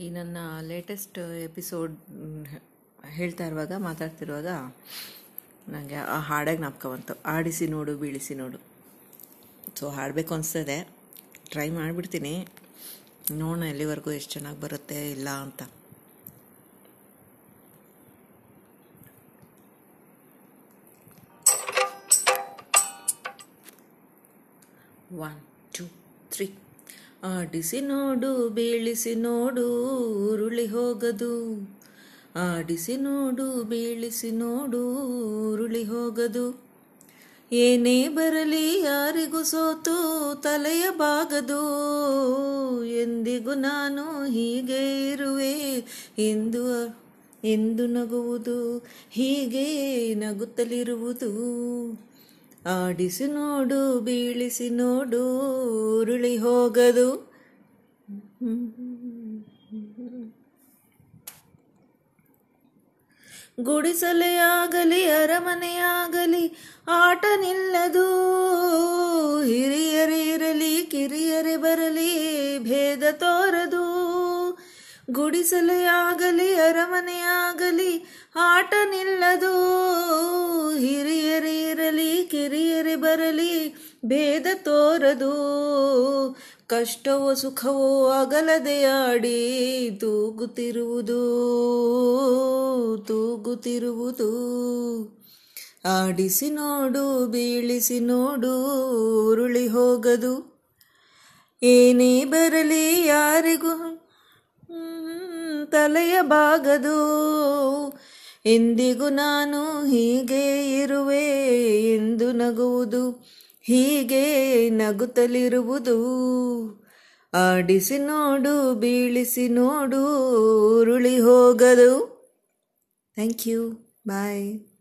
ಈ ನನ್ನ latest episode ಹೇಳ್ತಾ ಇರುವಾಗ, ಮಾತಾಡ್ತಿರುವಾಗ ನನಗೆ ಆ ಹಾಡಾಗಿ ನಾಪ್ಕ ಬಂತು. ಆಡಿಸಿ ನೋಡು, ಬೀಳಿಸಿ ನೋಡು. ಸೊ ಹಾಡಬೇಕು ಅನಿಸ್ತದೆ. ಟ್ರೈ ಮಾಡಿಬಿಡ್ತೀನಿ. ನೋಡೋಣ ಎಲ್ಲಿವರೆಗೂ ಎಷ್ಟು ಚೆನ್ನಾಗಿ ಬರುತ್ತೆ, ಇಲ್ಲ ಅಂತ. ಒನ್ ಟೂ ತ್ರೀ ಆಡಿಸಿ ನೋಡು, ಬೀಳಿಸಿ ನೋಡು, ಉರುಳಿ ಹೋಗದು. ಆಡಿಸಿ ನೋಡು, ಬೀಳಿಸಿ ನೋಡು, ಉರುಳಿ ಹೋಗದು. ಏನೇ ಬರಲಿ ಯಾರಿಗೂ ಸೋತು ತಲೆಯ ಬಾಗದು. ಎಂದಿಗೂ ನಾನು ಹೀಗೆ ಇರುವೆ ಎಂದು ಎಂದು ನಗುವುದು, ಹೀಗೆ ನಗುತ್ತಲಿರುವುದು. ಆಡಿಸಿ ನೋಡು, ಬೀಳಿಸಿ ನೋಡು, ಉರುಳಿ ಹೋಗದು. ಗುಡಿಸಲೇ ಆಗಲಿ ಅರಮನೆಯಾಗಲಿ ಆಟ ನಿಲ್ಲದು. ಹಿರಿಯರೇ ಇರಲಿ, ಕಿರಿಯರೇ ಬರಲಿ, ಭೇದ ತೋರದು. ಗುಡಿಸಲೇ ಆಗಲಿ ಅರಮನೆಯಾಗಲಿ ಆಟ ನಿಲ್ಲದು ಕಿರಿಯರೇ ಬರಲಿ, ಭೇದ ತೋರದು. ಕಷ್ಟವೋ ಸುಖವೋ ಅಗಲದೆ ಆಡಿ ತೂಗುತ್ತಿರುವುದು ತೂಗುತ್ತಿರುವುದು. ಆಡಿಸಿ ನೋಡು, ಬೀಳಿಸಿ ನೋಡು, ಉರುಳಿ ಹೋಗದು. ಏನೇ ಬರಲಿ ಯಾರಿಗೂ ತಲೆಯ ಬಾಗದು. ಎಂದಿಗೂ ನಾನು ಹೀಗೆ ಇರುವೆ ಎಂದು ನಗುವುದು ಹೀಗೆ ನಗುತ್ತಲಿರುವುದು. ಆಡಿಸಿ ನೋಡು, ಬೀಳಿಸಿ ನೋಡು, ಉರುಳಿ ಹೋಗದು. Thank you bye